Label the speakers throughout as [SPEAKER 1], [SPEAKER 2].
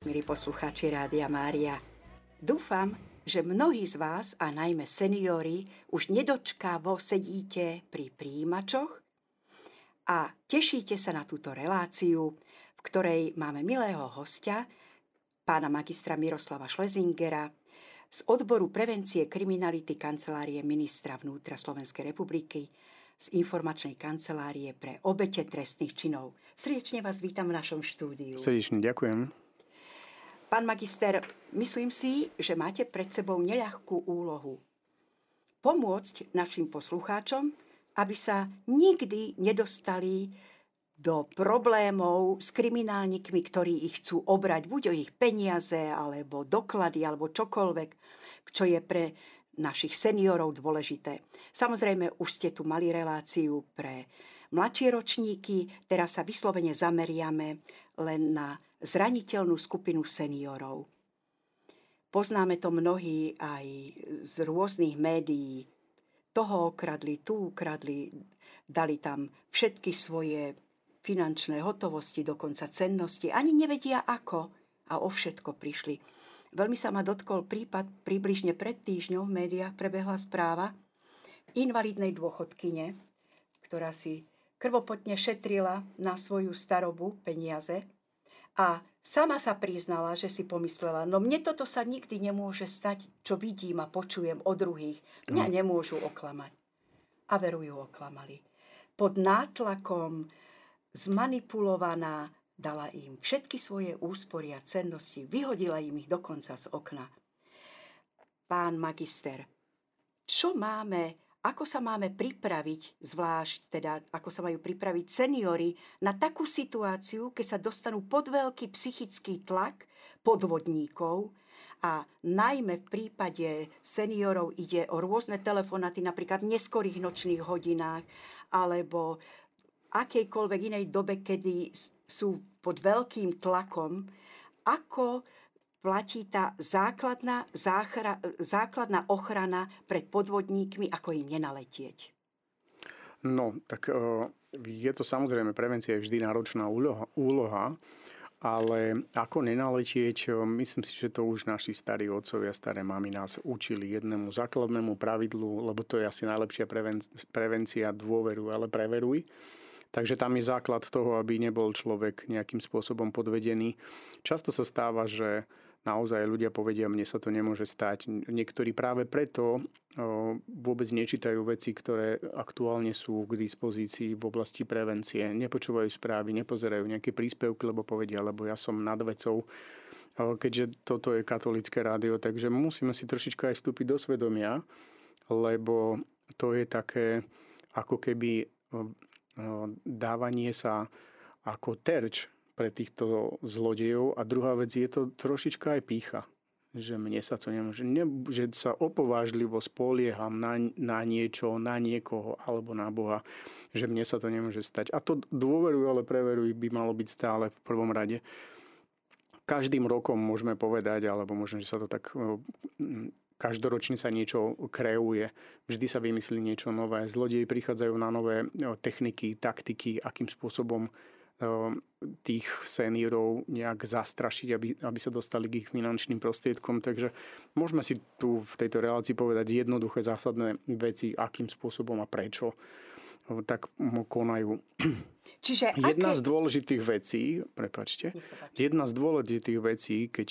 [SPEAKER 1] milí poslucháči Rádia Mária. Dúfam, že mnohí z vás, a najmä seniori, už nedočkávo sedíte pri príjimačoch a tešíte sa na túto reláciu, v ktorej máme milého hostia, pána magistra Miroslava Šlezingera z odboru prevencie kriminality kancelárie ministra vnútra Slovenskej republiky z informačnej kancelárie pre obete trestných činov. Srdečne vás vítam v našom štúdiu.
[SPEAKER 2] Srdečne ďakujem.
[SPEAKER 1] Pán magister, myslím si, že máte pred sebou neľahkú úlohu. Pomôcť našim poslucháčom, aby sa nikdy nedostali do problémov s kriminálnikmi, ktorí ich chcú obrať, buď o ich peniaze, alebo doklady, alebo čokoľvek, čo je pre našich seniorov dôležité. Samozrejme, už ste tu mali reláciu pre mladšie ročníky, teraz sa vyslovene zameriame len na zraniteľnú skupinu seniorov. Poznáme to mnohí aj z rôznych médií. Toho okradli, tu ukradli, dali tam všetky svoje finančné hotovosti, dokonca cennosti. Ani nevedia ako a o všetko prišli. Veľmi sa ma dotkol prípad, približne pred týždňou v médiách prebehla správa invalidnej dôchodkyne, ktorá si krvopotne šetrila na svoju starobu peniaze a sama sa priznala, že si pomyslela, no mne toto sa nikdy nemôže stať, čo vidím a počujem od druhých. Mňa no. nemôžu oklamať. A veru ju oklamali. Pod nátlakom zmanipulovaná dala im všetky svoje úspory a cennosti, vyhodila im ich dokonca z okna. Pán magister, čo máme ako sa máme pripraviť, zvlášť teda, ako sa majú pripraviť seniory na takú situáciu, keď sa dostanú pod veľký psychický tlak podvodníkov? A najmä v prípade seniorov ide o rôzne telefonaty, napríklad v neskorých nočných hodinách alebo akejkoľvek inej dobe, kedy sú pod veľkým tlakom, ako platí tá základná, záchra, základná ochrana pred podvodníkmi, ako im nenaletieť?
[SPEAKER 2] No, tak e, je to samozrejme, prevencia je vždy náročná úloha, úloha ale ako nenaletieť, e, myslím si, že to už naši starí otcovia, staré mamy nás učili jednému základnému pravidlu, lebo to je asi najlepšia prevencia dôveru, ale preveruj. Takže tam je základ toho, aby nebol človek nejakým spôsobom podvedený. Často sa stáva, že naozaj ľudia povedia, mne sa to nemôže stať. Niektorí práve preto vôbec nečítajú veci, ktoré aktuálne sú k dispozícii v oblasti prevencie. Nepočúvajú správy, nepozerajú nejaké príspevky, lebo povedia, lebo ja som nad vecou keďže toto je katolické rádio, takže musíme si trošička aj vstúpiť do svedomia, lebo to je také ako keby dávanie sa ako terč pre týchto zlodejov a druhá vec je to trošička aj pícha že mne sa to nemôže, ne, že sa opovážlivo spolieham na, na niečo, na niekoho alebo na Boha, že mne sa to nemôže stať. A to dôveruj, ale preveruj by malo byť stále v prvom rade. Každým rokom môžeme povedať, alebo možno, že sa to tak každoročne sa niečo kreuje, vždy sa vymyslí niečo nové. Zlodeji prichádzajú na nové techniky, taktiky, akým spôsobom tých seniorov nejak zastrašiť, aby, aby sa dostali k ich finančným prostriedkom. Takže môžeme si tu v tejto relácii povedať jednoduché zásadné veci, akým spôsobom a prečo tak konajú. Čiže jedna aké... z dôležitých vecí, prepačte, jedna z dôležitých vecí, keď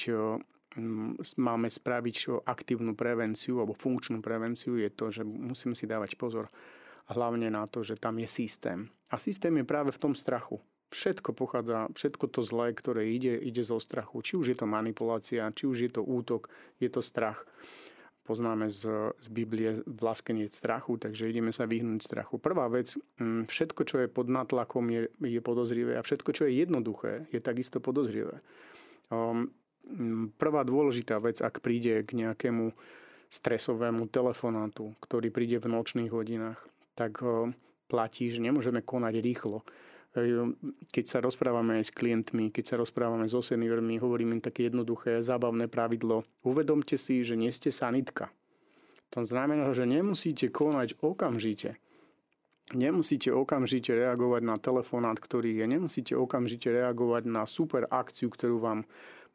[SPEAKER 2] máme spraviť aktívnu prevenciu alebo funkčnú prevenciu, je to, že musíme si dávať pozor hlavne na to, že tam je systém. A systém je práve v tom strachu všetko pochádza, všetko to zlé, ktoré ide, ide zo strachu. Či už je to manipulácia, či už je to útok, je to strach. Poznáme z, z Biblie vlaskeniec strachu, takže ideme sa vyhnúť strachu. Prvá vec, mm, všetko, čo je pod natlakom, je, je podozrivé a všetko, čo je jednoduché, je takisto podozrivé. Um, mm, prvá dôležitá vec, ak príde k nejakému stresovému telefonátu, ktorý príde v nočných hodinách, tak um, platí, že nemôžeme konať rýchlo keď sa rozprávame aj s klientmi, keď sa rozprávame so seniormi, hovorím im také jednoduché, zábavné pravidlo. Uvedomte si, že nie ste sanitka. To znamená, že nemusíte konať okamžite. Nemusíte okamžite reagovať na telefonát, ktorý je. Nemusíte okamžite reagovať na super akciu, ktorú vám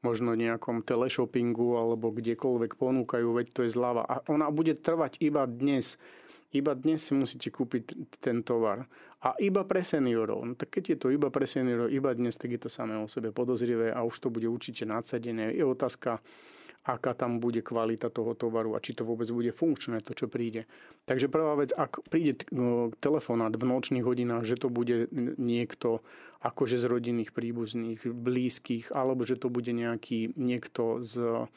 [SPEAKER 2] možno nejakom teleshoppingu alebo kdekoľvek ponúkajú, veď to je zľava. A ona bude trvať iba dnes. Iba dnes si musíte kúpiť ten tovar. A iba pre seniorov. No tak keď je to iba pre seniorov, iba dnes, tak je to samé o sebe podozrivé a už to bude určite nadsadené. Je otázka, aká tam bude kvalita toho tovaru a či to vôbec bude funkčné, to, čo príde. Takže prvá vec, ak príde telefonát v nočných hodinách, že to bude niekto akože z rodinných príbuzných, blízkych, alebo že to bude nejaký niekto z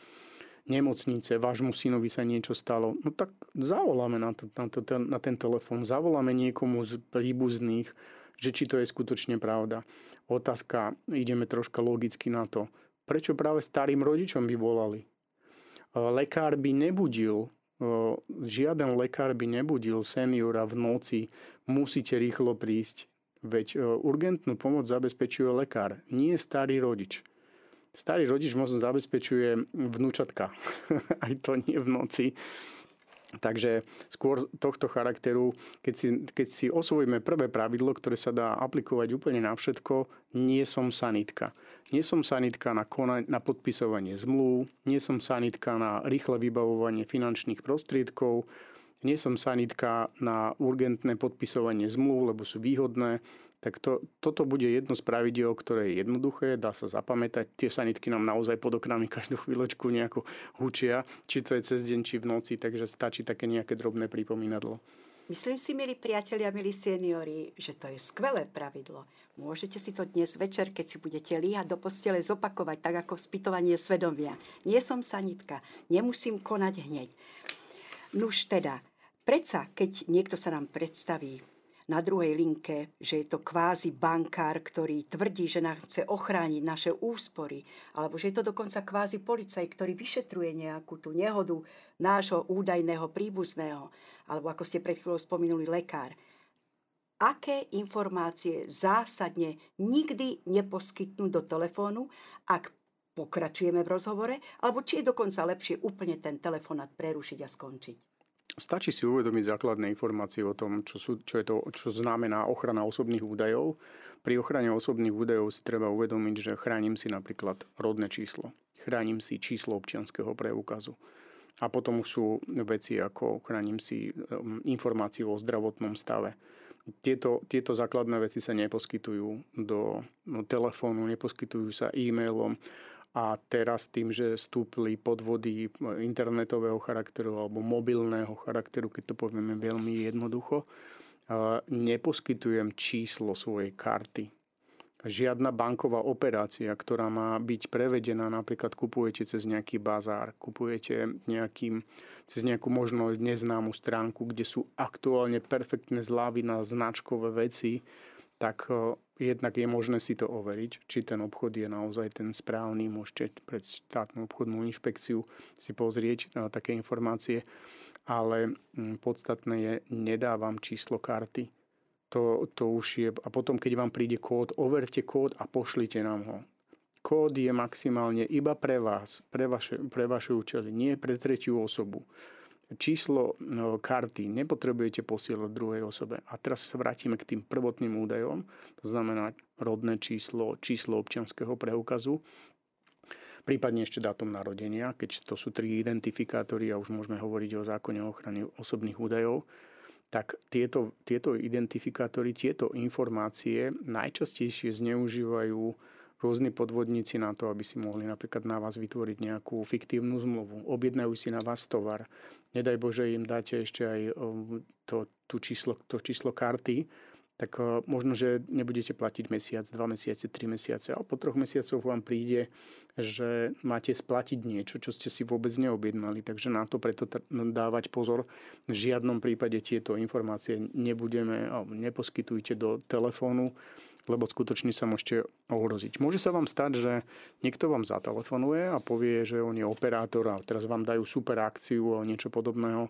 [SPEAKER 2] nemocnice, vášmu synovi sa niečo stalo, no tak zavoláme na, to, na, to, na ten telefón, zavoláme niekomu z príbuzných, že či to je skutočne pravda. Otázka, ideme troška logicky na to. Prečo práve starým rodičom by volali? lekár by nebudil, žiaden lekár by nebudil seniora v noci, musíte rýchlo prísť. Veď urgentnú pomoc zabezpečuje lekár, nie starý rodič. Starý rodič možno zabezpečuje vnúčatka, aj to nie v noci. Takže skôr tohto charakteru, keď si, keď si osvojíme prvé pravidlo, ktoré sa dá aplikovať úplne na všetko, nie som sanitka. Nie som sanitka na, kona, na podpisovanie zmluv, nie som sanitka na rýchle vybavovanie finančných prostriedkov, nie som sanitka na urgentné podpisovanie zmluv, lebo sú výhodné, tak to, toto bude jedno z pravidel, ktoré je jednoduché, dá sa zapamätať. Tie sanitky nám naozaj pod oknami každú chvíľočku nejako hučia, či to je cez deň, či v noci, takže stačí také nejaké drobné pripomínadlo.
[SPEAKER 1] Myslím si, milí priatelia, milí seniori, že to je skvelé pravidlo. Môžete si to dnes večer, keď si budete líhať do postele, zopakovať, tak ako spytovanie svedomia. Nie som sanitka, nemusím konať hneď. Nuž teda, predsa, keď niekto sa nám predstaví, na druhej linke, že je to kvázi bankár, ktorý tvrdí, že nám chce ochrániť naše úspory, alebo že je to dokonca kvázi policaj, ktorý vyšetruje nejakú tú nehodu nášho údajného príbuzného, alebo ako ste pred chvíľou spomenuli, lekár. Aké informácie zásadne nikdy neposkytnú do telefónu, ak pokračujeme v rozhovore, alebo či je dokonca lepšie úplne ten telefonát prerušiť a skončiť?
[SPEAKER 2] Stačí si uvedomiť základné informácie o tom, čo, sú, čo, je to, čo znamená ochrana osobných údajov. Pri ochrane osobných údajov si treba uvedomiť, že chránim si napríklad rodné číslo, chránim si číslo občianského preukazu. A potom sú veci ako chránim si um, informácie o zdravotnom stave. Tieto, tieto základné veci sa neposkytujú do telefónu, neposkytujú sa e-mailom a teraz tým, že stúpli podvody internetového charakteru alebo mobilného charakteru, keď to povieme veľmi jednoducho, neposkytujem číslo svojej karty. Žiadna banková operácia, ktorá má byť prevedená, napríklad kupujete cez nejaký bazár, kupujete nejakým, cez nejakú možno neznámu stránku, kde sú aktuálne perfektné zľavy na značkové veci, tak jednak je možné si to overiť, či ten obchod je naozaj ten správny. Môžete pred štátnu obchodnú inšpekciu si pozrieť na také informácie, ale mm, podstatné je, nedávam číslo karty. To, to už je, a potom, keď vám príde kód, overte kód a pošlite nám ho. Kód je maximálne iba pre vás, pre vaše, pre vaše účely, nie pre tretiu osobu číslo no, karty nepotrebujete posielať druhej osobe. A teraz sa vrátime k tým prvotným údajom, to znamená rodné číslo, číslo občianského preukazu, prípadne ešte dátum narodenia, keď to sú tri identifikátory a už môžeme hovoriť o zákone o ochrane osobných údajov, tak tieto, tieto identifikátory, tieto informácie najčastejšie zneužívajú rôzni podvodníci na to, aby si mohli napríklad na vás vytvoriť nejakú fiktívnu zmluvu. Objednajú si na vás tovar. Nedaj Bože, im dáte ešte aj to, to, číslo, to číslo karty, tak možno, že nebudete platiť mesiac, dva mesiace, tri mesiace, ale po troch mesiacoch vám príde, že máte splatiť niečo, čo ste si vôbec neobjednali. Takže na to preto dávať pozor. V žiadnom prípade tieto informácie nebudeme, neposkytujte do telefónu lebo skutočne sa môžete ohroziť. Môže sa vám stať, že niekto vám zatelefonuje a povie, že on je operátor a teraz vám dajú super akciu a niečo podobného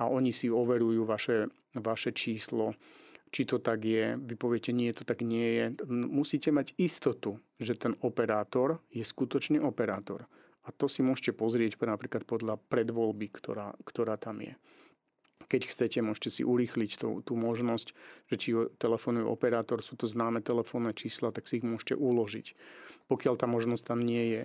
[SPEAKER 2] a oni si overujú vaše, vaše číslo, či to tak je. Vy poviete, nie, to tak nie je. Musíte mať istotu, že ten operátor je skutočne operátor. A to si môžete pozrieť napríklad podľa predvoľby, ktorá, ktorá tam je keď chcete, môžete si urýchliť tú, tú možnosť, že či telefonuje operátor, sú to známe telefónne čísla, tak si ich môžete uložiť. Pokiaľ tá možnosť tam nie je,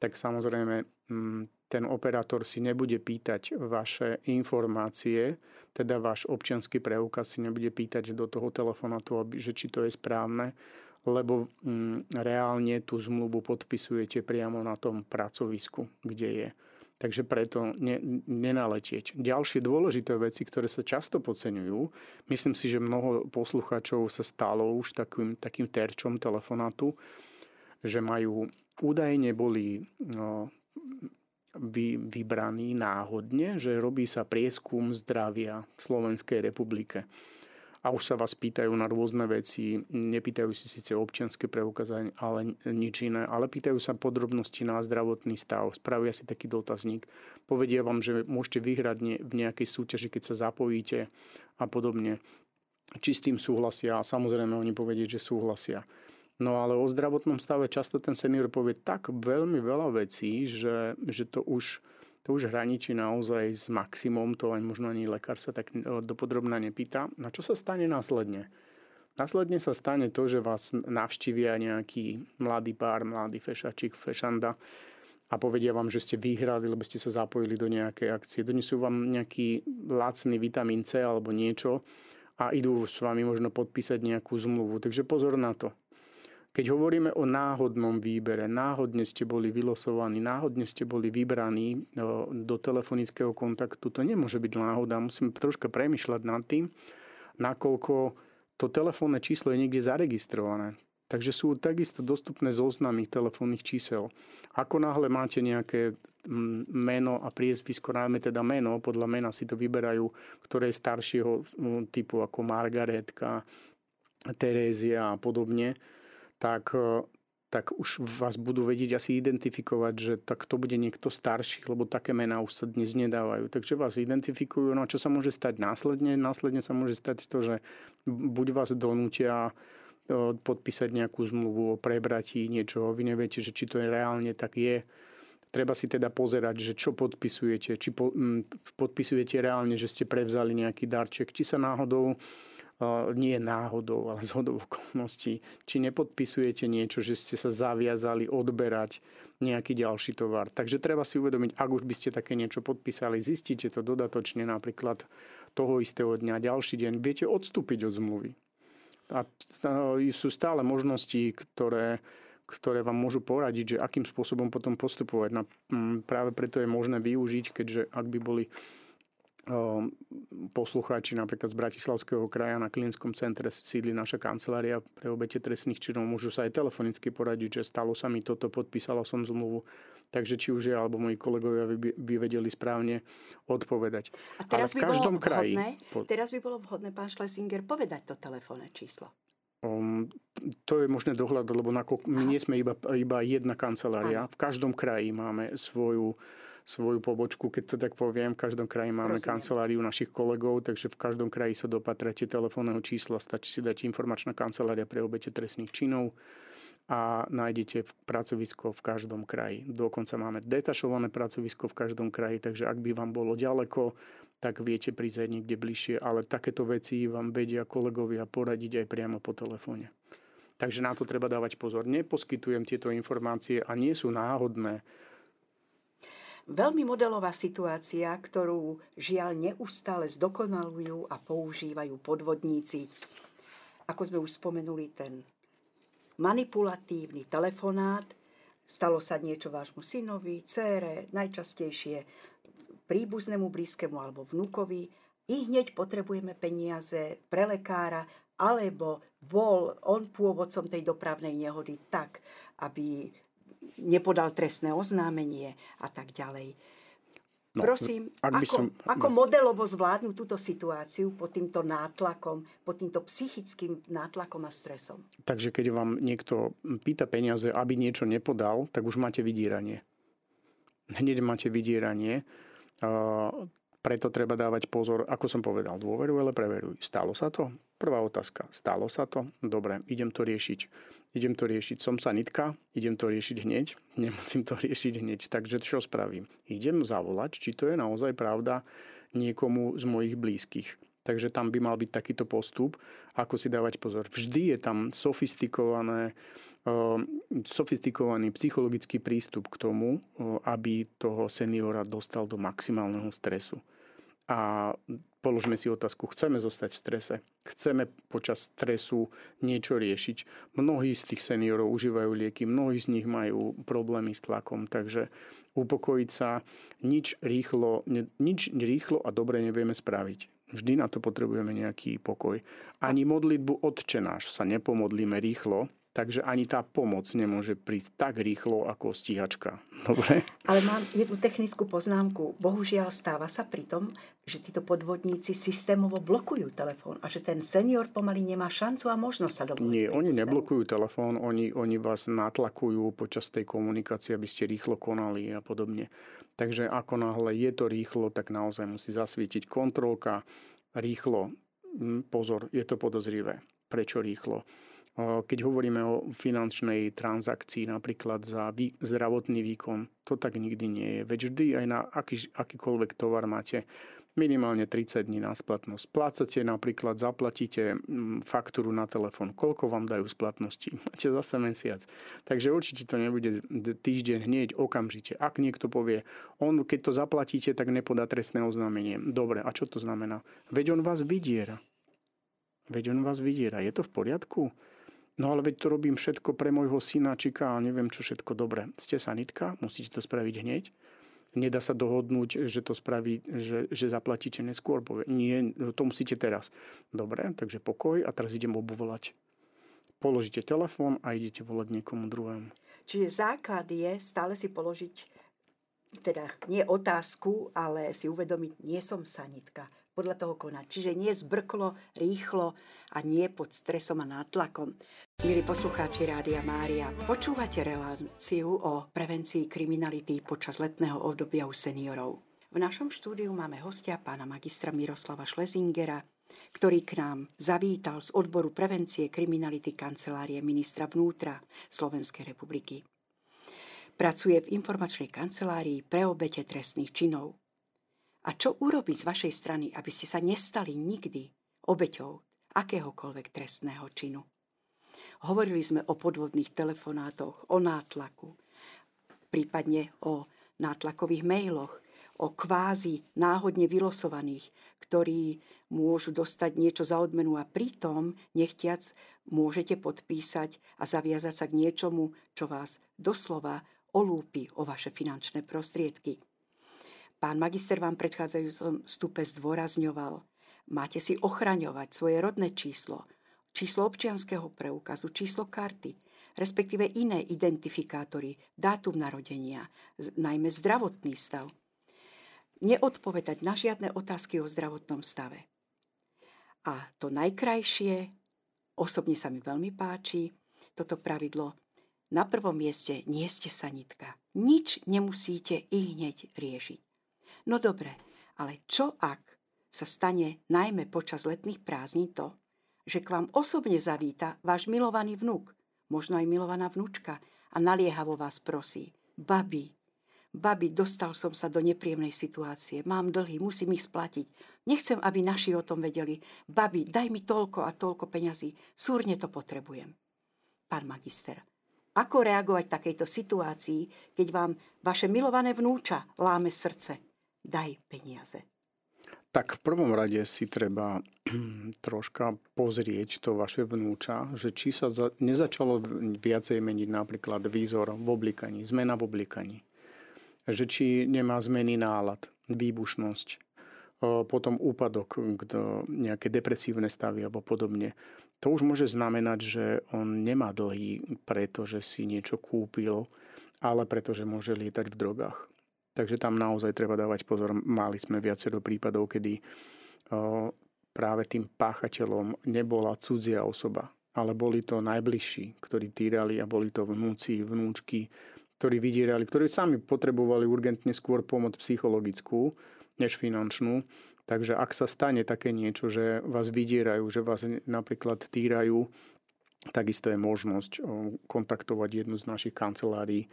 [SPEAKER 2] tak samozrejme mm, ten operátor si nebude pýtať vaše informácie, teda váš občianský preukaz si nebude pýtať do toho telefonátu, že či to je správne, lebo mm, reálne tú zmluvu podpisujete priamo na tom pracovisku, kde je. Takže preto ne, nenaletieť. Ďalšie dôležité veci, ktoré sa často podceňujú, myslím si, že mnoho poslucháčov sa stalo už takým, takým terčom telefonátu, že majú údajne boli no, vy, vybraní náhodne, že robí sa prieskum zdravia v Slovenskej republike a už sa vás pýtajú na rôzne veci. Nepýtajú si síce občianske preukázanie, ale nič iné, ale pýtajú sa podrobnosti na zdravotný stav. Spravia si taký dotazník. Povedia vám, že môžete vyhrať v nejakej súťaži, keď sa zapojíte a podobne. Či s tým súhlasia a samozrejme oni povedia, že súhlasia. No ale o zdravotnom stave často ten senior povie tak veľmi veľa vecí, že, že to už to už hraničí naozaj s maximum, to aj možno ani lekár sa tak e, dopodrobná nepýta. Na čo sa stane následne? Následne sa stane to, že vás navštívia nejaký mladý pár, mladý fešačik, fešanda a povedia vám, že ste vyhrali, lebo ste sa zapojili do nejakej akcie. Donesú vám nejaký lacný vitamín C alebo niečo a idú s vami možno podpísať nejakú zmluvu. Takže pozor na to. Keď hovoríme o náhodnom výbere, náhodne ste boli vylosovaní, náhodne ste boli vybraní do, do telefonického kontaktu, to nemôže byť náhoda. Musíme troška premyšľať nad tým, nakoľko to telefónne číslo je niekde zaregistrované. Takže sú takisto dostupné zoznamy telefónnych čísel. Ako náhle máte nejaké meno a priezvisko, najmä teda meno, podľa mena si to vyberajú, ktoré je staršieho typu ako Margaretka, Terézia a podobne, tak, e, tak už vás budú vedieť asi identifikovať, že tak to bude niekto starší, lebo také mená už sa dnes nedávajú. Takže vás identifikujú. No a čo sa môže stať následne? Následne sa môže stať to, že buď vás donútia e, podpísať nejakú zmluvu o prebratí niečoho. Vy neviete, že či to je reálne tak je. Treba si teda pozerať, že čo podpisujete. Či po, m, podpisujete reálne, že ste prevzali nejaký darček. Či sa náhodou nie náhodou, ale z hodou okolností, či nepodpisujete niečo, že ste sa zaviazali odberať nejaký ďalší tovar. Takže treba si uvedomiť, ak už by ste také niečo podpísali, zistíte to dodatočne napríklad toho istého dňa, ďalší deň, viete odstúpiť od zmluvy. A sú stále možnosti, ktoré, ktoré vám môžu poradiť, že akým spôsobom potom postupovať. No, práve preto je možné využiť, keďže ak by boli poslucháči napríklad z Bratislavského kraja na klinickom centre sídli naša kancelária pre obete trestných činov. Môžu sa aj telefonicky poradiť, že stalo sa mi toto, podpísala som zmluvu. Takže či už je, alebo moji kolegovia by, by vedeli správne odpovedať.
[SPEAKER 1] A teraz, Ale v by každom bolo kraji, vhodné, teraz by bolo vhodné, pán Schlesinger, povedať to telefónne číslo.
[SPEAKER 2] Um, to je možné dohľadať, lebo my nie sme iba, iba jedna kancelária. Aha. V každom kraji máme svoju svoju pobočku, keď to tak poviem. V každom kraji máme Prosím. kanceláriu našich kolegov, takže v každom kraji sa dopatrate telefónneho čísla. Stačí si dať informačná kancelária pre obete trestných činov a nájdete pracovisko v každom kraji. Dokonca máme detašované pracovisko v každom kraji, takže ak by vám bolo ďaleko, tak viete prísť aj niekde bližšie, ale takéto veci vám vedia kolegovia poradiť aj priamo po telefóne. Takže na to treba dávať pozor. Neposkytujem tieto informácie a nie sú náhodné
[SPEAKER 1] Veľmi modelová situácia, ktorú žiaľ neustále zdokonalujú a používajú podvodníci. Ako sme už spomenuli, ten manipulatívny telefonát, stalo sa niečo vášmu synovi, cére, najčastejšie príbuznému, blízkemu alebo vnukovi, i hneď potrebujeme peniaze pre lekára, alebo bol on pôvodcom tej dopravnej nehody tak, aby nepodal trestné oznámenie a tak ďalej. No, Prosím, ak ako, som... ako modelovo zvládnu túto situáciu pod týmto nátlakom, pod týmto psychickým nátlakom a stresom?
[SPEAKER 2] Takže keď vám niekto pýta peniaze, aby niečo nepodal, tak už máte vydieranie. Hneď máte vydieranie. Preto treba dávať pozor, ako som povedal, dôveru, ale preveruj. Stalo sa to? Prvá otázka. Stalo sa to? Dobre, idem to riešiť idem to riešiť. Som sanitka, idem to riešiť hneď, nemusím to riešiť hneď. Takže čo spravím? Idem zavolať, či to je naozaj pravda niekomu z mojich blízkych. Takže tam by mal byť takýto postup, ako si dávať pozor. Vždy je tam sofistikované sofistikovaný psychologický prístup k tomu, aby toho seniora dostal do maximálneho stresu. A položme si otázku, chceme zostať v strese, chceme počas stresu niečo riešiť. Mnohí z tých seniorov užívajú lieky, mnohí z nich majú problémy s tlakom, takže upokojiť sa nič rýchlo, nič rýchlo a dobre nevieme spraviť. Vždy na to potrebujeme nejaký pokoj. Ani modlitbu odčenáš sa nepomodlíme rýchlo, takže ani tá pomoc nemôže prísť tak rýchlo ako stíhačka. Dobre?
[SPEAKER 1] Ale mám jednu technickú poznámku. Bohužiaľ stáva sa pri tom, že títo podvodníci systémovo blokujú telefón a že ten senior pomaly nemá šancu a možnosť sa dovolať.
[SPEAKER 2] Nie, oni neblokujú telefón, oni, oni vás natlakujú počas tej komunikácie, aby ste rýchlo konali a podobne. Takže ako náhle je to rýchlo, tak naozaj musí zasvietiť kontrolka. Rýchlo, hm, pozor, je to podozrivé. Prečo rýchlo? Keď hovoríme o finančnej transakcii napríklad za vý, zdravotný výkon, to tak nikdy nie je. Veď vždy aj na aký, akýkoľvek tovar máte minimálne 30 dní na splatnosť. Plácate napríklad, zaplatíte mm, faktúru na telefón. Koľko vám dajú splatnosti? Máte zase mesiac. Takže určite to nebude týždeň hneď, okamžite. Ak niekto povie, on keď to zaplatíte, tak nepodá trestné oznámenie. Dobre, a čo to znamená? Veď on vás vydiera. Veď on vás vydiera. Je to v poriadku? No ale veď to robím všetko pre môjho synáčika a neviem čo všetko dobre. Ste sanitka, musíte to spraviť hneď. Nedá sa dohodnúť, že to spraví, že, že zaplatíte neskôr. Povie, nie, to musíte teraz. Dobre, takže pokoj a teraz idem obuvolať. Položíte telefón a idete volať niekomu druhému.
[SPEAKER 1] Čiže základ je stále si položiť, teda nie otázku, ale si uvedomiť, nie som sanitka podľa toho konať. Čiže nie zbrklo, rýchlo a nie pod stresom a nátlakom. Milí poslucháči Rádia Mária, počúvate reláciu o prevencii kriminality počas letného obdobia u seniorov. V našom štúdiu máme hostia pána magistra Miroslava Šlezingera, ktorý k nám zavítal z odboru prevencie kriminality kancelárie ministra vnútra Slovenskej republiky. Pracuje v informačnej kancelárii pre obete trestných činov. A čo urobiť z vašej strany, aby ste sa nestali nikdy obeťou akéhokoľvek trestného činu? Hovorili sme o podvodných telefonátoch, o nátlaku, prípadne o nátlakových mailoch, o kvázi náhodne vylosovaných, ktorí môžu dostať niečo za odmenu a pritom, nechtiac, môžete podpísať a zaviazať sa k niečomu, čo vás doslova olúpi o vaše finančné prostriedky. Pán magister vám predchádzajúcom stupe zdôrazňoval, máte si ochraňovať svoje rodné číslo, číslo občianského preukazu, číslo karty, respektíve iné identifikátory, dátum narodenia, najmä zdravotný stav. Neodpovedať na žiadne otázky o zdravotnom stave. A to najkrajšie, osobne sa mi veľmi páči, toto pravidlo, na prvom mieste nie ste sanitka. Nič nemusíte i hneď riešiť. No dobre, ale čo ak sa stane najmä počas letných prázdnin to, že k vám osobne zavíta váš milovaný vnúk, možno aj milovaná vnúčka a naliehavo vás prosí, babi, babi, dostal som sa do nepríjemnej situácie, mám dlhy, musím ich splatiť, nechcem, aby naši o tom vedeli, babi, daj mi toľko a toľko peňazí, súrne to potrebujem. Pán magister, ako reagovať v takejto situácii, keď vám vaše milované vnúča láme srdce? Daj peniaze.
[SPEAKER 2] Tak v prvom rade si treba troška pozrieť to vaše vnúča, že či sa nezačalo viacej meniť napríklad výzor v oblikaní, zmena v oblikaní. Že či nemá zmeny nálad, výbušnosť, potom úpadok, nejaké depresívne stavy alebo podobne. To už môže znamenať, že on nemá dlhý, pretože si niečo kúpil, ale pretože môže lietať v drogách. Takže tam naozaj treba dávať pozor. Mali sme viacero prípadov, kedy práve tým páchateľom nebola cudzia osoba, ale boli to najbližší, ktorí týrali a boli to vnúci, vnúčky, ktorí vydierali, ktorí sami potrebovali urgentne skôr pomoc psychologickú, než finančnú. Takže ak sa stane také niečo, že vás vydierajú, že vás napríklad týrajú, takisto je možnosť kontaktovať jednu z našich kancelárií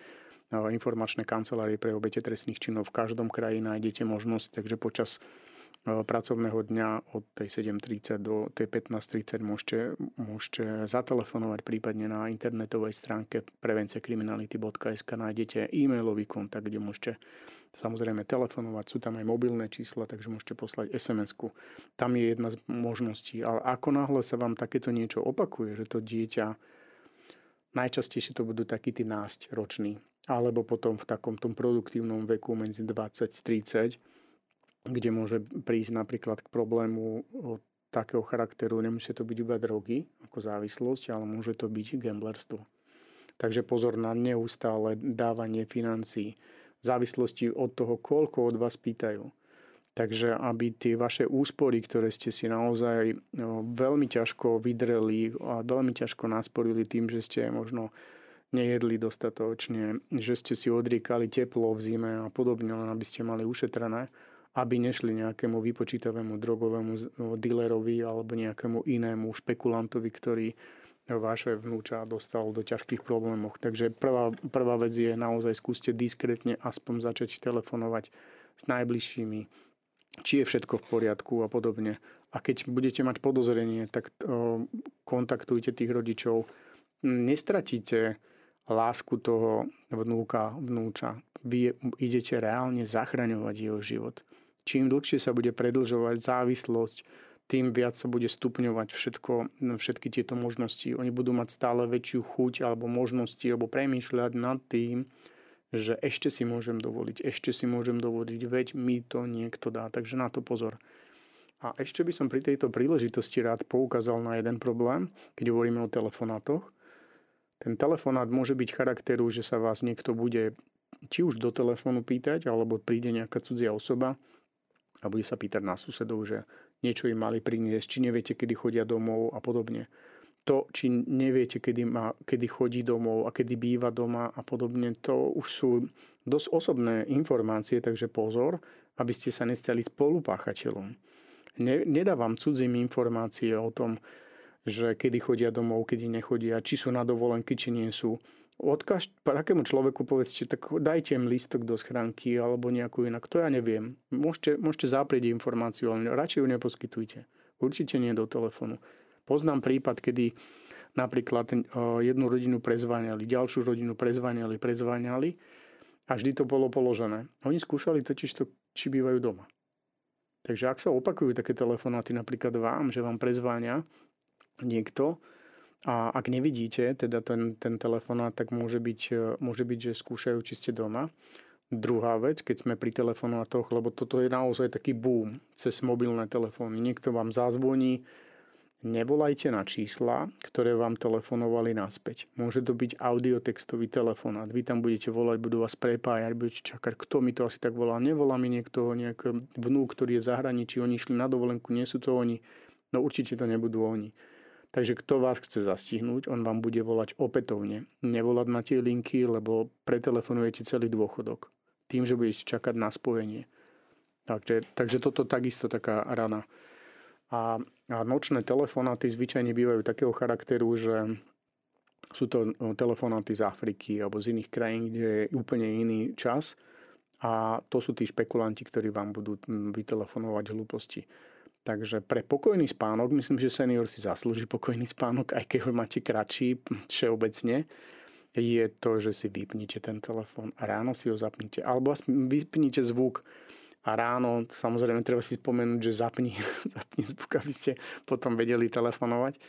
[SPEAKER 2] informačné kancelárie pre obete trestných činov. V každom kraji nájdete možnosť, takže počas pracovného dňa od tej 7.30 do tej 15.30 môžete, môžete zatelefonovať prípadne na internetovej stránke prevenciakriminality.sk nájdete e-mailový kontakt, kde môžete samozrejme telefonovať, sú tam aj mobilné čísla, takže môžete poslať SMS-ku. Tam je jedna z možností, ale ako náhle sa vám takéto niečo opakuje, že to dieťa, najčastejšie to budú takí tí násť roční, alebo potom v takom tom produktívnom veku medzi 20-30, kde môže prísť napríklad k problému takého charakteru, nemusí to byť iba drogy ako závislosť, ale môže to byť gamblerstvo. Takže pozor na neustále dávanie financií v závislosti od toho, koľko od vás pýtajú. Takže aby tie vaše úspory, ktoré ste si naozaj veľmi ťažko vydreli a veľmi ťažko nasporili tým, že ste možno nejedli dostatočne, že ste si odriekali teplo v zime a podobne, len aby ste mali ušetrené, aby nešli nejakému vypočítavému drogovému dealerovi alebo nejakému inému špekulantovi, ktorý vaše vnúča dostal do ťažkých problémov. Takže prvá, prvá vec je naozaj skúste diskrétne aspoň začať telefonovať s najbližšími, či je všetko v poriadku a podobne. A keď budete mať podozrenie, tak kontaktujte tých rodičov. Nestratíte lásku toho vnúka, vnúča. Vy idete reálne zachraňovať jeho život. Čím dlhšie sa bude predlžovať závislosť, tým viac sa bude stupňovať všetko, všetky tieto možnosti. Oni budú mať stále väčšiu chuť alebo možnosti alebo premýšľať nad tým, že ešte si môžem dovoliť, ešte si môžem dovoliť, veď mi to niekto dá. Takže na to pozor. A ešte by som pri tejto príležitosti rád poukázal na jeden problém, keď hovoríme o telefonátoch. Ten telefonát môže byť charakteru, že sa vás niekto bude či už do telefónu pýtať, alebo príde nejaká cudzia osoba a bude sa pýtať na susedov, že niečo im mali priniesť, či neviete, kedy chodia domov a podobne. To, či neviete, kedy, má, kedy chodí domov a kedy býva doma a podobne, to už sú dosť osobné informácie, takže pozor, aby ste sa nestali spolupáchateľom. Ne, nedávam cudzím informácie o tom, že kedy chodia domov, kedy nechodia, či sú na dovolenky, či nie sú odkaž takému človeku povedzte, tak dajte im lístok do schránky alebo nejakú inak. To ja neviem. Môžete, môžete zaprieť informáciu, ale radšej ju neposkytujte. Určite nie do telefónu. Poznám prípad, kedy napríklad e, jednu rodinu prezváňali, ďalšiu rodinu prezváňali, prezváňali a vždy to bolo položené. Oni skúšali totiž to, či bývajú doma. Takže ak sa opakujú také telefonáty napríklad vám, že vám prezváňa niekto, a ak nevidíte teda ten, ten telefonát, tak môže byť, e, môže byť, že skúšajú, či ste doma. Druhá vec, keď sme pri telefonátoch, lebo toto je naozaj taký boom cez mobilné telefóny. Niekto vám zazvoní, nevolajte na čísla, ktoré vám telefonovali naspäť. Môže to byť audiotextový telefonát. Vy tam budete volať, budú vás prepájať, budete čakať, kto mi to asi tak volá. Nevolá mi niekto, nejaký vnúk, ktorý je v zahraničí, oni išli na dovolenku, nie sú to oni. No určite to nebudú oni. Takže kto vás chce zastihnúť, on vám bude volať opätovne. Nevolať na tie linky, lebo pretelefonujete celý dôchodok. Tým, že budete čakať na spojenie. Takže, takže toto takisto taká rana. A, a nočné telefonáty zvyčajne bývajú takého charakteru, že sú to no, telefonáty z Afriky alebo z iných krajín, kde je úplne iný čas. A to sú tí špekulanti, ktorí vám budú vytelefonovať hlúposti. Takže pre pokojný spánok, myslím, že senior si zaslúži pokojný spánok, aj keď ho máte kratší všeobecne, je to, že si vypnite ten telefón a ráno si ho zapnite. Alebo vypnite zvuk a ráno, samozrejme, treba si spomenúť, že zapni, zapni zvuk, aby ste potom vedeli telefonovať.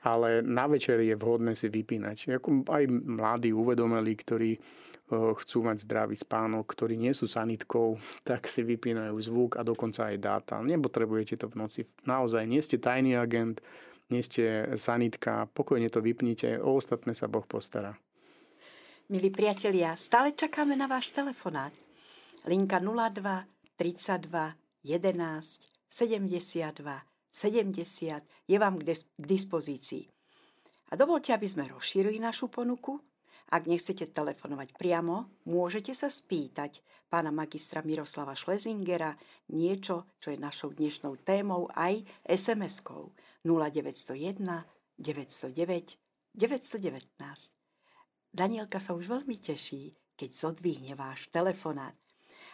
[SPEAKER 2] Ale na večer je vhodné si vypínať. Aj mladí uvedomeli, ktorí chcú mať zdravý spánok, ktorí nie sú sanitkou, tak si vypínajú zvuk a dokonca aj dáta. Nepotrebujete to v noci. Naozaj, nie ste tajný agent, nie ste sanitka, pokojne to vypnite, o ostatné sa Boh postará.
[SPEAKER 1] Milí priatelia, stále čakáme na váš telefonát. Linka 02 32 11 72 70 je vám k dispozícii. A dovolte, aby sme rozšírili našu ponuku ak nechcete telefonovať priamo, môžete sa spýtať pána magistra Miroslava Šlezingera niečo, čo je našou dnešnou témou aj SMS-kou 0901 909 919. Danielka sa už veľmi teší, keď zodvihne váš telefonát.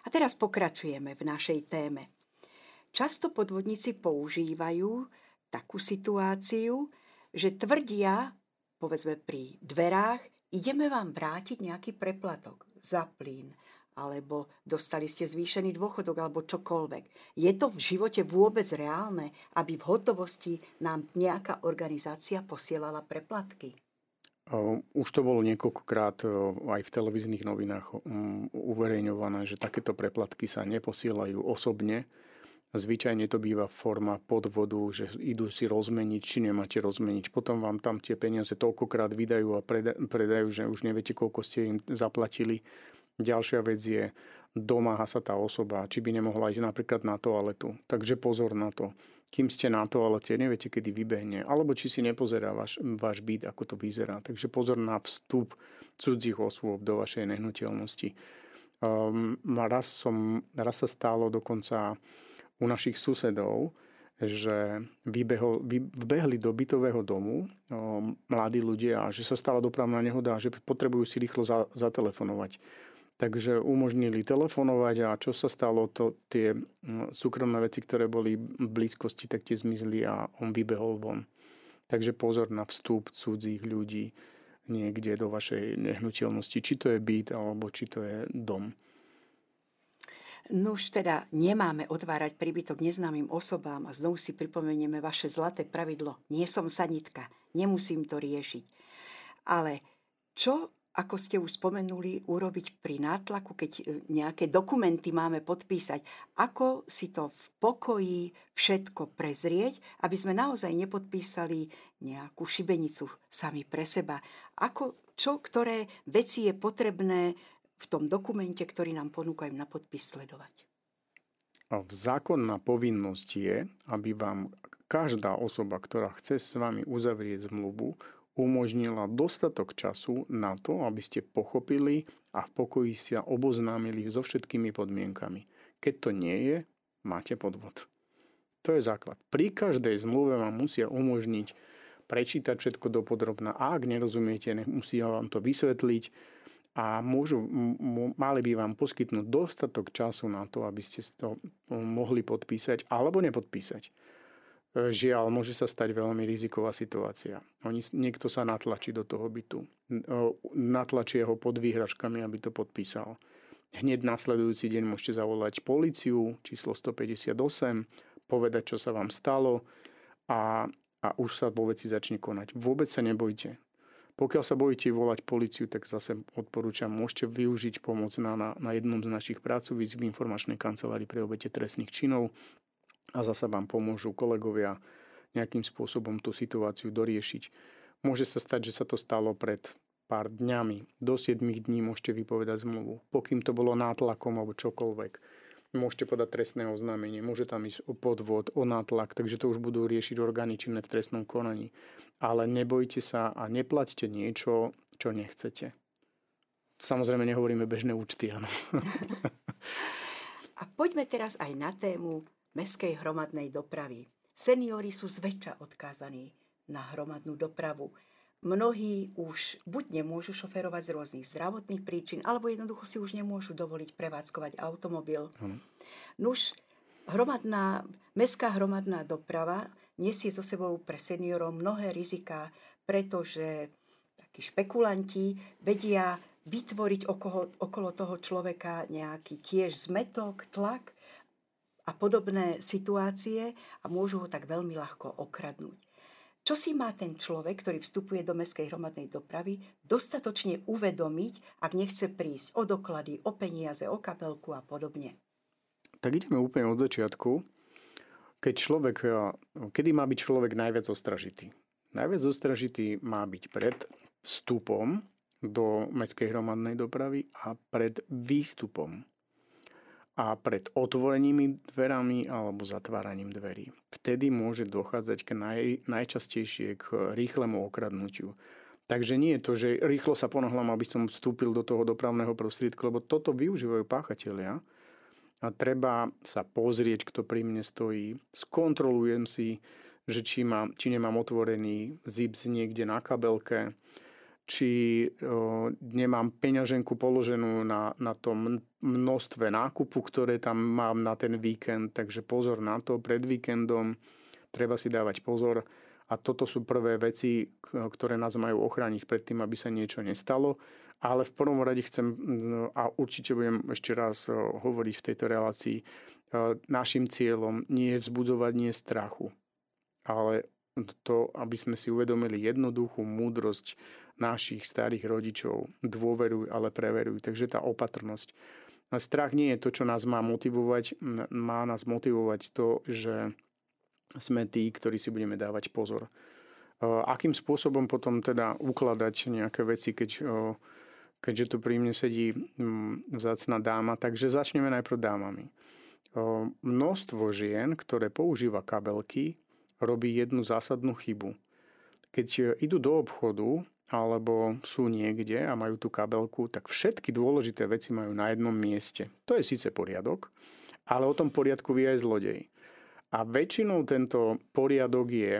[SPEAKER 1] A teraz pokračujeme v našej téme. Často podvodníci používajú takú situáciu, že tvrdia, povedzme pri dverách, ideme vám vrátiť nejaký preplatok za plyn, alebo dostali ste zvýšený dôchodok, alebo čokoľvek. Je to v živote vôbec reálne, aby v hotovosti nám nejaká organizácia posielala preplatky?
[SPEAKER 2] Už to bolo niekoľkokrát aj v televíznych novinách uverejňované, že takéto preplatky sa neposielajú osobne. Zvyčajne to býva forma podvodu, že idú si rozmeniť, či nemáte rozmeniť. Potom vám tam tie peniaze toľkokrát vydajú a predajú, že už neviete, koľko ste im zaplatili Ďalšia vec je, domáha sa tá osoba, či by nemohla ísť napríklad na toaletu. Takže pozor na to. Kým ste na toalete, neviete, kedy vybehne. Alebo či si nepozerá váš, váš byt, ako to vyzerá. Takže pozor na vstup cudzích osôb do vašej nehnuteľnosti. Um, raz, som, raz sa stalo dokonca u našich susedov, že vybehol, vybehli do bytového domu o, mladí ľudia a že sa stala dopravná nehoda a že potrebujú si rýchlo za, zatelefonovať. Takže umožnili telefonovať a čo sa stalo, to tie súkromné veci, ktoré boli v blízkosti, tak tie zmizli a on vybehol von. Takže pozor na vstup cudzích ľudí niekde do vašej nehnuteľnosti, či to je byt alebo či to je dom.
[SPEAKER 1] Nuž teda nemáme otvárať príbytok neznámym osobám a znovu si pripomenieme vaše zlaté pravidlo. Nie som sanitka, nemusím to riešiť. Ale čo ako ste už spomenuli, urobiť pri nátlaku, keď e, nejaké dokumenty máme podpísať. Ako si to v pokoji všetko prezrieť, aby sme naozaj nepodpísali nejakú šibenicu sami pre seba. Ako, čo, ktoré veci je potrebné v tom dokumente, ktorý nám ponúkajú na podpis sledovať?
[SPEAKER 2] Zákonná povinnosť je, aby vám každá osoba, ktorá chce s vami uzavrieť zmluvu, umožnila dostatok času na to, aby ste pochopili a v pokoji sa oboznámili so všetkými podmienkami. Keď to nie je, máte podvod. To je základ. Pri každej zmluve vám musia umožniť prečítať všetko dopodrobná. A ak nerozumiete, musia vám to vysvetliť a môžu, m- mali by vám poskytnúť dostatok času na to, aby ste to mohli podpísať alebo nepodpísať. Žiaľ, môže sa stať veľmi riziková situácia. Oni, niekto sa natlačí do toho bytu. Natlačí ho pod výhražkami, aby to podpísal. Hneď nasledujúci deň môžete zavolať policiu, číslo 158, povedať, čo sa vám stalo a, a už sa vo veci začne konať. Vôbec sa nebojte. Pokiaľ sa bojíte volať policiu, tak zase odporúčam, môžete využiť pomoc na, na, na jednom z našich pracovísk v informačnej kancelárii pre obete trestných činov a zasa vám pomôžu kolegovia nejakým spôsobom tú situáciu doriešiť. Môže sa stať, že sa to stalo pred pár dňami. Do 7 dní môžete vypovedať zmluvu. Pokým to bolo nátlakom alebo čokoľvek. Môžete podať trestné oznámenie, môže tam ísť o podvod, o nátlak, takže to už budú riešiť orgány činné v trestnom konaní. Ale nebojte sa a neplaťte niečo, čo nechcete. Samozrejme nehovoríme bežné účty, áno.
[SPEAKER 1] a poďme teraz aj na tému meskej hromadnej dopravy. Seniori sú zväčša odkázaní na hromadnú dopravu. Mnohí už buď nemôžu šoferovať z rôznych zdravotných príčin, alebo jednoducho si už nemôžu dovoliť prevádzkovať automobil. Hmm. Nuž, hromadná, mestská hromadná doprava nesie so sebou pre seniorov mnohé rizika, pretože takí špekulanti vedia vytvoriť okolo, okolo toho človeka nejaký tiež zmetok, tlak a podobné situácie a môžu ho tak veľmi ľahko okradnúť. Čo si má ten človek, ktorý vstupuje do mestskej hromadnej dopravy, dostatočne uvedomiť, ak nechce prísť o doklady, o peniaze, o kapelku a podobne?
[SPEAKER 2] Tak ideme úplne od začiatku. Keď človek, kedy má byť človek najviac ostražitý? Najviac ostražitý má byť pred vstupom do mestskej hromadnej dopravy a pred výstupom a pred otvorenými dverami alebo zatváraním dverí. Vtedy môže dochádzať k naj, najčastejšie k rýchlemu okradnutiu. Takže nie je to, že rýchlo sa ponohľam, aby som vstúpil do toho dopravného prostriedku, lebo toto využívajú páchatelia. A treba sa pozrieť, kto pri mne stojí. Skontrolujem si, že či, mám, či nemám otvorený zips niekde na kabelke, či o, nemám peňaženku položenú na, na tom množstve nákupu, ktoré tam mám na ten víkend, takže pozor na to, pred víkendom treba si dávať pozor. A toto sú prvé veci, ktoré nás majú ochrániť pred tým, aby sa niečo nestalo. Ale v prvom rade chcem, a určite budem ešte raz hovoriť v tejto relácii, našim cieľom nie je vzbudzovať nie strachu, ale to, aby sme si uvedomili jednoduchú múdrosť našich starých rodičov. Dôveruj, ale preveruj. Takže tá opatrnosť. Strach nie je to, čo nás má motivovať. Má nás motivovať to, že sme tí, ktorí si budeme dávať pozor. Akým spôsobom potom teda ukladať nejaké veci, keď, keďže tu pri mne sedí vzácna dáma, takže začneme najprv dámami. Množstvo žien, ktoré používa kabelky, robí jednu zásadnú chybu. Keď idú do obchodu alebo sú niekde a majú tú kabelku, tak všetky dôležité veci majú na jednom mieste. To je síce poriadok, ale o tom poriadku vie aj zlodej. A väčšinou tento poriadok je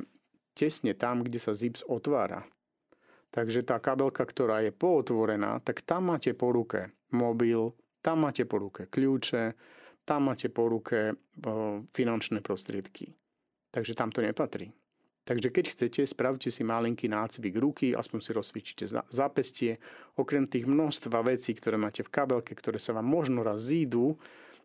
[SPEAKER 2] tesne tam, kde sa zips otvára. Takže tá kabelka, ktorá je pootvorená, tak tam máte po ruke mobil, tam máte po ruke kľúče, tam máte po ruke finančné prostriedky. Takže tam to nepatrí. Takže keď chcete, spravte si malinký nácvik ruky, aspoň si rozcvičíte zápestie. Okrem tých množstva vecí, ktoré máte v kabelke, ktoré sa vám možno raz zídu,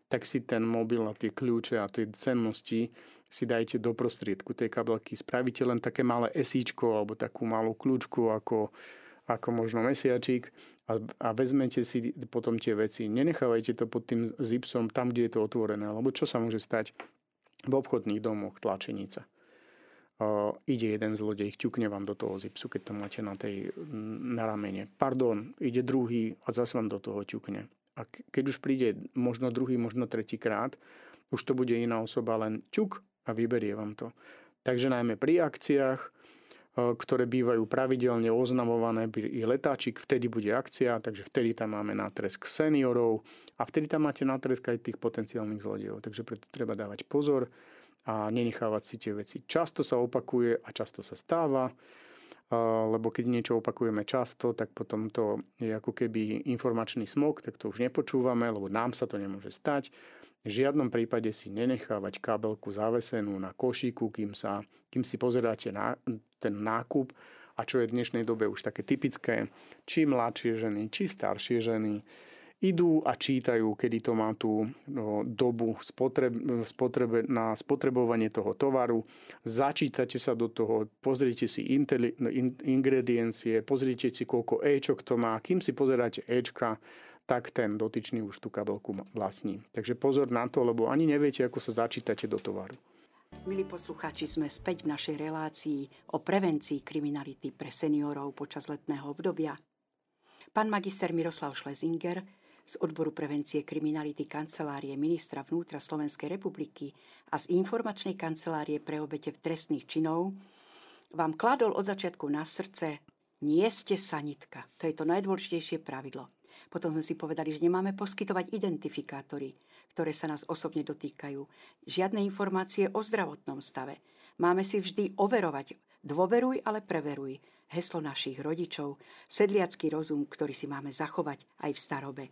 [SPEAKER 2] tak si ten mobil a tie kľúče a tie cennosti si dajte do prostriedku tej kabelky. Spravíte len také malé esíčko alebo takú malú kľúčku ako, ako možno mesiačik a, a vezmete si potom tie veci. Nenechávajte to pod tým zipsom tam, kde je to otvorené, lebo čo sa môže stať v obchodných domoch tlačenica. Ide jeden zlodej, ťukne vám do toho zipsu, keď to máte na, tej, na ramene. Pardon, ide druhý a zase vám do toho ťukne. A keď už príde možno druhý, možno tretí krát, už to bude iná osoba, len ťuk a vyberie vám to. Takže najmä pri akciách, ktoré bývajú pravidelne oznamované i letáčik, vtedy bude akcia, takže vtedy tam máme nátresk seniorov a vtedy tam máte nátresk aj tých potenciálnych zlodejov. Takže preto treba dávať pozor a nenechávať si tie veci. Často sa opakuje a často sa stáva, lebo keď niečo opakujeme často, tak potom to je ako keby informačný smog, tak to už nepočúvame, lebo nám sa to nemôže stať. V žiadnom prípade si nenechávať kabelku zavesenú na košíku, kým, sa, kým si pozeráte na ten nákup a čo je v dnešnej dobe už také typické, či mladšie ženy, či staršie ženy idú a čítajú, kedy to má tú no, dobu spotreb, spotrebe, na spotrebovanie toho tovaru. Začítate sa do toho, pozrite si inteli, in, ingrediencie, pozrite si, koľko Ečok to má. Kým si pozeráte Ečka, tak ten dotyčný už tú kabelku vlastní. Takže pozor na to, lebo ani neviete, ako sa začítate do tovaru.
[SPEAKER 1] Milí poslucháči, sme späť v našej relácii o prevencii kriminality pre seniorov počas letného obdobia. Pán magister Miroslav Šlezinger z odboru prevencie kriminality kancelárie ministra vnútra Slovenskej republiky a z informačnej kancelárie pre obete v trestných činov vám kladol od začiatku na srdce nie ste sanitka. To je to najdôležitejšie pravidlo. Potom sme si povedali, že nemáme poskytovať identifikátory, ktoré sa nás osobne dotýkajú. Žiadne informácie o zdravotnom stave. Máme si vždy overovať. Dôveruj, ale preveruj. Heslo našich rodičov, sedliacký rozum, ktorý si máme zachovať aj v starobe.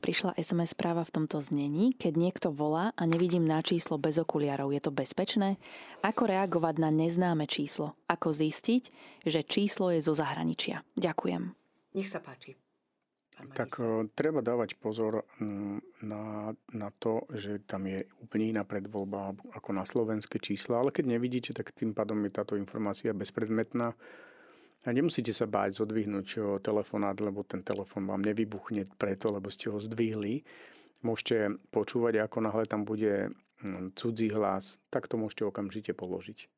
[SPEAKER 3] Prišla SMS správa v tomto znení, keď niekto volá a nevidím na číslo bez okuliarov. Je to bezpečné? Ako reagovať na neznáme číslo? Ako zistiť, že číslo je zo zahraničia? Ďakujem.
[SPEAKER 1] Nech sa páči.
[SPEAKER 2] Tak uh, treba dávať pozor mm, na, na to, že tam je úplne iná predvoľba ako na slovenské čísla, ale keď nevidíte, tak tým pádom je táto informácia bezpredmetná. A nemusíte sa báť zodvihnúť telefonát, lebo ten telefon vám nevybuchne preto, lebo ste ho zdvihli. Môžete počúvať, ako náhle tam bude mm, cudzí hlas, tak to môžete okamžite položiť.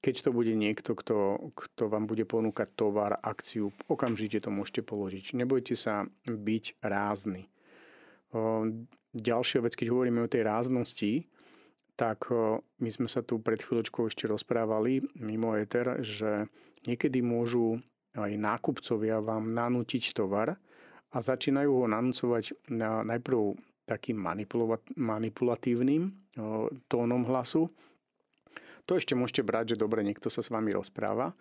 [SPEAKER 2] Keď to bude niekto, kto, kto vám bude ponúkať tovar, akciu, okamžite to môžete položiť. Nebojte sa byť rázni. Ďalšia vec, keď hovoríme o tej ráznosti, tak my sme sa tu pred chvíľočkou ešte rozprávali mimo Ether, že niekedy môžu aj nákupcovia vám nanútiť tovar a začínajú ho nanúcovať najprv takým manipulatívnym tónom hlasu, to ešte môžete brať, že dobre, niekto sa s vami rozpráva,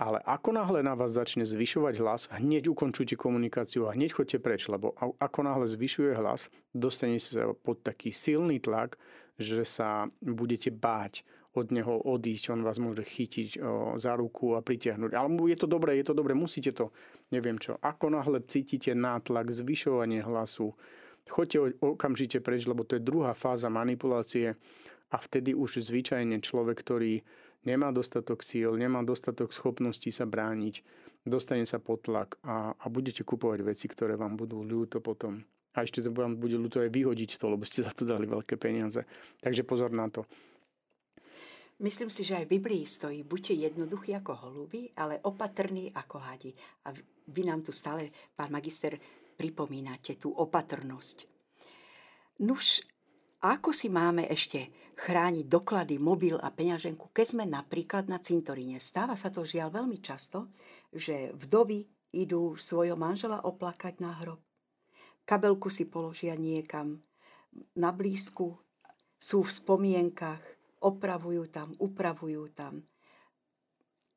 [SPEAKER 2] Ale ako náhle na vás začne zvyšovať hlas, hneď ukončujte komunikáciu a hneď chodte preč, lebo ako náhle zvyšuje hlas, dostanete sa pod taký silný tlak, že sa budete báť od neho odísť, on vás môže chytiť za ruku a pritiahnuť. Ale je to dobré, je to dobré, musíte to, neviem čo. Ako náhle cítite nátlak, zvyšovanie hlasu, choďte okamžite preč, lebo to je druhá fáza manipulácie a vtedy už zvyčajne človek, ktorý nemá dostatok síl, nemá dostatok schopností sa brániť, dostane sa pod tlak a, a budete kupovať veci, ktoré vám budú ľúto potom. A ešte to vám bude ľúto aj vyhodiť to, lebo ste za to dali veľké peniaze. Takže pozor na to.
[SPEAKER 1] Myslím si, že aj v Biblii stojí, buďte jednoduchí ako holúby, ale opatrní ako hadi. A vy nám tu stále, pán magister, pripomínate tú opatrnosť. Nuž, ako si máme ešte chrániť doklady, mobil a peňaženku, keď sme napríklad na cintoríne? Stáva sa to žiaľ veľmi často, že vdovy idú svojho manžela oplakať na hrob. Kabelku si položia niekam na blízku, sú v spomienkach, opravujú tam, upravujú tam.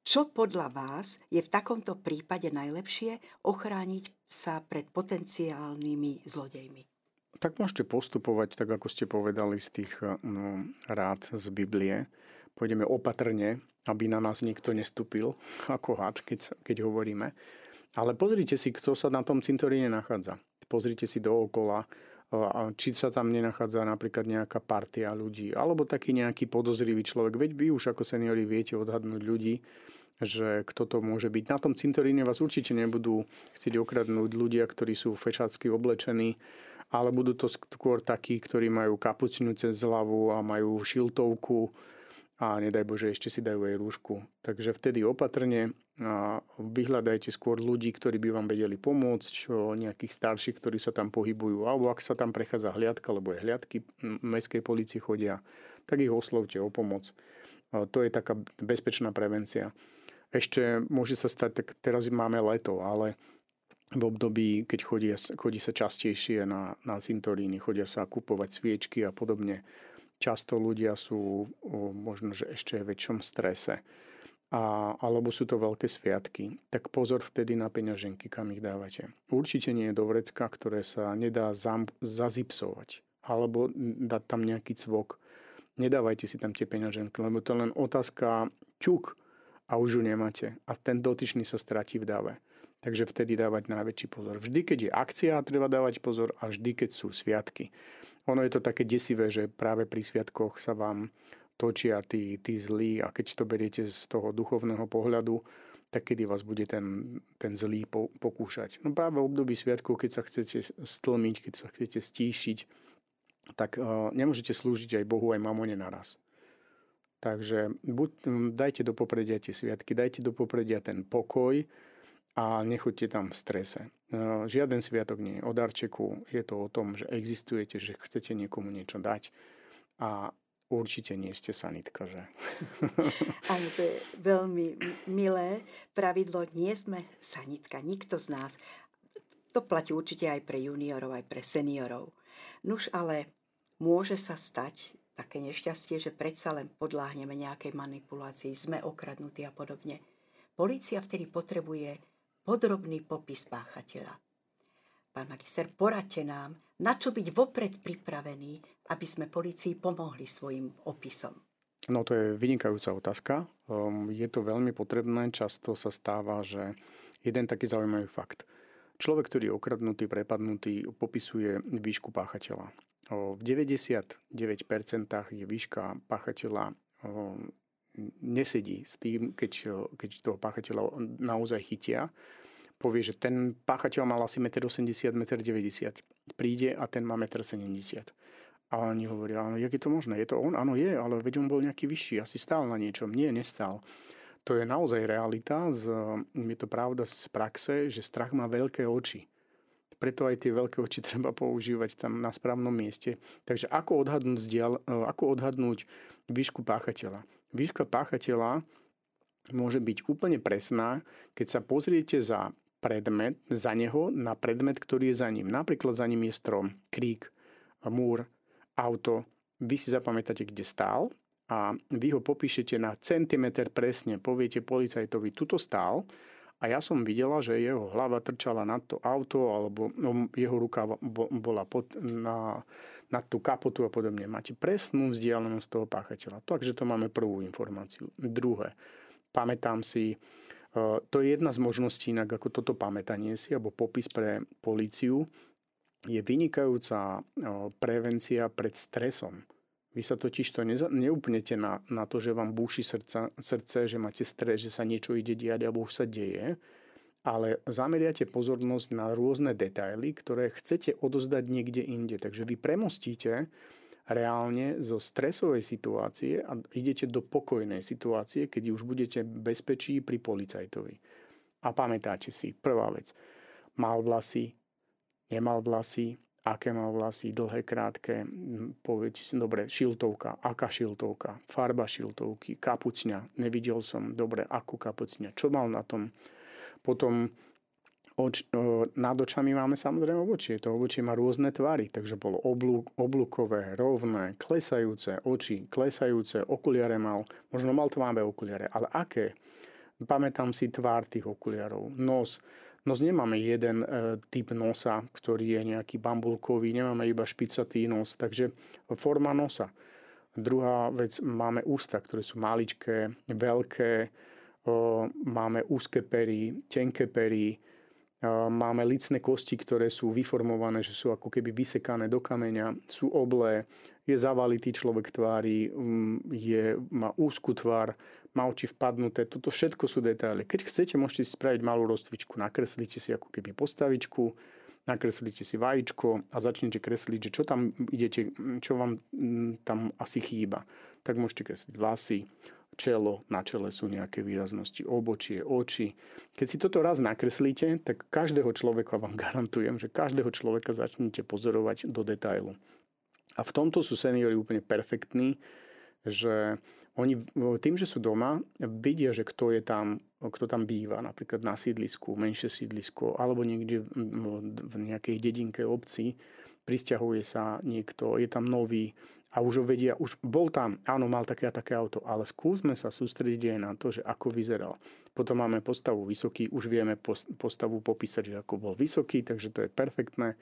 [SPEAKER 1] Čo podľa vás je v takomto prípade najlepšie ochrániť sa pred potenciálnymi zlodejmi?
[SPEAKER 2] tak môžete postupovať, tak ako ste povedali z tých eh, no, rád z Biblie. Pôjdeme opatrne, aby na nás nikto nestúpil ako had, keď, keď hovoríme. Ale pozrite si, kto sa na tom cintoríne nachádza. Pozrite si dookola, či sa tam nenachádza napríklad nejaká partia ľudí, alebo taký nejaký podozrivý človek. Veď vy už ako seniori viete odhadnúť ľudí, že kto to môže byť. Na tom cintoríne vás určite nebudú chcieť okradnúť ľudia, ktorí sú fešácky oblečení, ale budú to skôr takí, ktorí majú kapucinu cez hlavu a majú šiltovku a nedaj Bože, ešte si dajú aj rúšku. Takže vtedy opatrne vyhľadajte skôr ľudí, ktorí by vám vedeli pomôcť, nejakých starších, ktorí sa tam pohybujú, alebo ak sa tam prechádza hliadka, lebo je hliadky mestskej policie chodia, tak ich oslovte o pomoc. To je taká bezpečná prevencia. Ešte môže sa stať, tak teraz máme leto, ale v období, keď chodí, chodí sa častejšie na, na cintoríny, chodia sa kupovať sviečky a podobne. Často ľudia sú možno, že ešte v väčšom strese. A, alebo sú to veľké sviatky, tak pozor vtedy na peňaženky, kam ich dávate. Určite nie je do vrecka, ktoré sa nedá zam, zazipsovať, alebo dať tam nejaký cvok. Nedávajte si tam tie peňaženky, lebo to je len otázka čuk a už ju nemáte. A ten dotyčný sa stratí v dáve. Takže vtedy dávať najväčší pozor. Vždy, keď je akcia, treba dávať pozor a vždy, keď sú sviatky. Ono je to také desivé, že práve pri sviatkoch sa vám točia tí, tí zlí a keď to beriete z toho duchovného pohľadu, tak kedy vás bude ten, ten zlý po, pokúšať. No práve v období sviatkov, keď sa chcete stlmiť, keď sa chcete stíšiť, tak uh, nemôžete slúžiť aj Bohu, aj mamone naraz. Takže buď, dajte do popredia tie sviatky, dajte do popredia ten pokoj, a nechoďte tam v strese. No, žiaden sviatok nie je o darčeku, je to o tom, že existujete, že chcete niekomu niečo dať a určite nie ste sanitka, že?
[SPEAKER 1] Áno, to je veľmi milé pravidlo. Nie sme sanitka, nikto z nás. To platí určite aj pre juniorov, aj pre seniorov. Nuž ale môže sa stať také nešťastie, že predsa len podláhneme nejakej manipulácii, sme okradnutí a podobne. Polícia vtedy potrebuje podrobný popis páchateľa. Pán magister, poradte nám, na čo byť vopred pripravený, aby sme policii pomohli svojim opisom.
[SPEAKER 2] No to je vynikajúca otázka. Um, je to veľmi potrebné. Často sa stáva, že jeden taký zaujímavý fakt. Človek, ktorý je okradnutý, prepadnutý, popisuje výšku páchateľa. V 99% je výška páchateľa nesedí s tým, keď, keď toho páchateľa naozaj chytia. Povie, že ten páchateľ mal asi 1,80 m, 1,90 m. Príde a ten má 1,70 m. A oni hovoria, áno, jak je to možné? Je to on? Áno, je, ale veď on bol nejaký vyšší, asi stál na niečom. Nie, nestal. To je naozaj realita, z, je to pravda z praxe, že strach má veľké oči. Preto aj tie veľké oči treba používať tam na správnom mieste. Takže ako odhadnúť, zdial, ako odhadnúť výšku páchateľa? Výška páchateľa môže byť úplne presná, keď sa pozriete za predmet, za neho na predmet, ktorý je za ním. Napríklad za ním je strom, krík, múr, auto. Vy si zapamätáte, kde stál a vy ho popíšete na centimeter presne, poviete policajtovi, tuto stál a ja som videla, že jeho hlava trčala na to auto alebo no, jeho ruka bola pod, na, na tú kapotu a podobne. Máte presnú vzdialenosť toho páchateľa. Takže to máme prvú informáciu. Druhé, pamätám si, e, to je jedna z možností, inak ako toto pamätanie si, alebo popis pre políciu, je vynikajúca e, prevencia pred stresom. Vy sa totiž to neza, neupnete na, na to, že vám búši srdca, srdce, že máte stres, že sa niečo ide diať alebo už sa deje, ale zameriate pozornosť na rôzne detaily, ktoré chcete odozdať niekde inde. Takže vy premostíte reálne zo stresovej situácie a idete do pokojnej situácie, keď už budete bezpečí pri policajtovi. A pamätáte si, prvá vec, mal vlasy, nemal vlasy, aké mal vlasy, dlhé, krátke, si, dobre, šiltovka, aká šiltovka, farba šiltovky, kapucňa, nevidel som, dobre, akú kapucňa, čo mal na tom. Potom oč, nad očami máme samozrejme obočie. To obočie má rôzne tvary, takže bolo oblúk, oblúkové, rovné, klesajúce oči, klesajúce, okuliare mal, možno mal tmavé okuliare, ale aké? Pamätám si tvár tých okuliarov, nos, Nos nemáme jeden e, typ nosa, ktorý je nejaký bambulkový, nemáme iba špicatý nos, takže forma nosa. Druhá vec, máme ústa, ktoré sú maličké, veľké, e, máme úzke pery, tenké pery, e, máme licné kosti, ktoré sú vyformované, že sú ako keby vysekané do kameňa, sú oblé, je zavalitý človek tvári, je, má úzku tvár, má oči vpadnuté, toto všetko sú detaily. Keď chcete, môžete si spraviť malú rozcvičku, nakreslíte si ako keby postavičku, nakreslíte si vajíčko a začnete kresliť, že čo tam idete, čo vám mm, tam asi chýba. Tak môžete kresliť vlasy, čelo, na čele sú nejaké výraznosti, obočie, oči. Keď si toto raz nakreslíte, tak každého človeka vám garantujem, že každého človeka začnete pozorovať do detailu. A v tomto sú seniory úplne perfektní, že oni tým, že sú doma, vidia, že kto je tam, kto tam býva, napríklad na sídlisku, menšie sídlisko, alebo niekde v nejakej dedinke obci, prisťahuje sa niekto, je tam nový a už ho vedia, už bol tam, áno, mal také a také auto, ale skúsme sa sústrediť aj na to, že ako vyzeral. Potom máme postavu vysoký, už vieme postavu popísať, že ako bol vysoký, takže to je perfektné.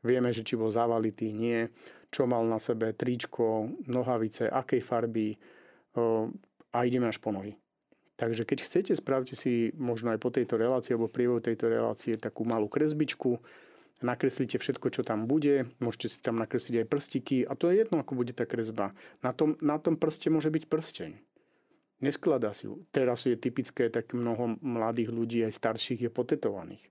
[SPEAKER 2] Vieme, že či bol zavalitý, nie, čo mal na sebe, tričko, nohavice, akej farby, a ideme až po nohy. Takže keď chcete, spravte si možno aj po tejto relácii alebo priebehu tejto relácie takú malú kresbičku, nakreslíte všetko, čo tam bude, môžete si tam nakresliť aj prstiky a to je jedno, ako bude tá kresba. Na tom, na tom prste môže byť prsteň. Neskladá si ju. Teraz je typické, tak mnoho mladých ľudí, aj starších, je potetovaných.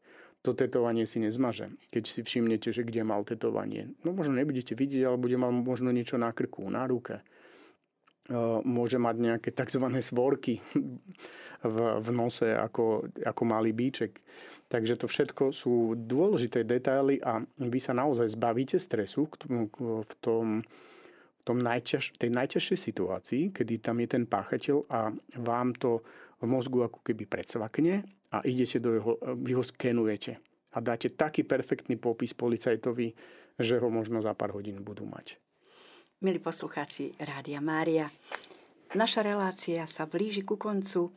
[SPEAKER 2] To tetovanie si nezmaže. Keď si všimnete, že kde mal tetovanie. No možno nebudete vidieť, ale bude mal možno niečo na krku, na ruke môže mať nejaké tzv. svorky v, v nose ako, ako malý bíček. Takže to všetko sú dôležité detaily a vy sa naozaj zbavíte stresu v tom, v tom najťaž, tej najťažšej situácii, kedy tam je ten páchateľ a vám to v mozgu ako keby predsvakne a idete do jeho, vy ho skenujete a dáte taký perfektný popis policajtovi, že ho možno za pár hodín budú mať.
[SPEAKER 1] Milí poslucháči Rádia Mária, naša relácia sa blíži ku koncu.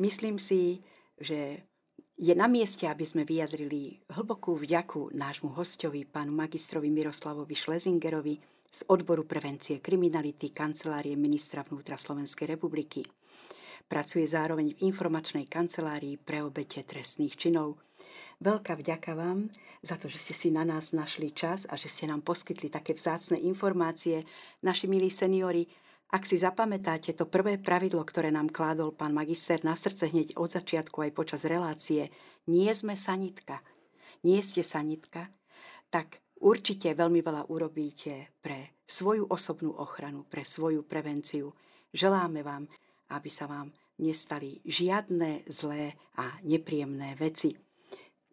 [SPEAKER 1] Myslím si, že je na mieste, aby sme vyjadrili hlbokú vďaku nášmu hostovi, pánu magistrovi Miroslavovi Šlezingerovi z odboru prevencie kriminality Kancelárie ministra vnútra Slovenskej republiky. Pracuje zároveň v informačnej kancelárii pre obete trestných činov – Veľká vďaka vám za to, že ste si na nás našli čas a že ste nám poskytli také vzácne informácie. Naši milí seniori, ak si zapamätáte to prvé pravidlo, ktoré nám kládol pán magister na srdce hneď od začiatku aj počas relácie, nie sme sanitka, nie ste sanitka, tak určite veľmi veľa urobíte pre svoju osobnú ochranu, pre svoju prevenciu. Želáme vám, aby sa vám nestali žiadne zlé a nepríjemné veci.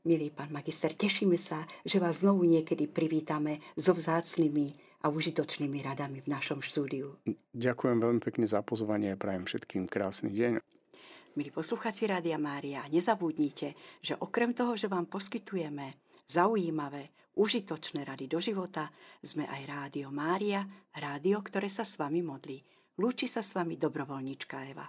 [SPEAKER 1] Milý pán magister, tešíme sa, že vás znovu niekedy privítame so vzácnými a užitočnými radami v našom štúdiu.
[SPEAKER 2] Ďakujem veľmi pekne za pozvanie a prajem všetkým krásny deň.
[SPEAKER 1] Milí posluchači Rádia Mária, nezabudnite, že okrem toho, že vám poskytujeme zaujímavé, užitočné rady do života, sme aj Rádio Mária, rádio, ktoré sa s vami modlí. Lúči sa s vami dobrovoľníčka Eva.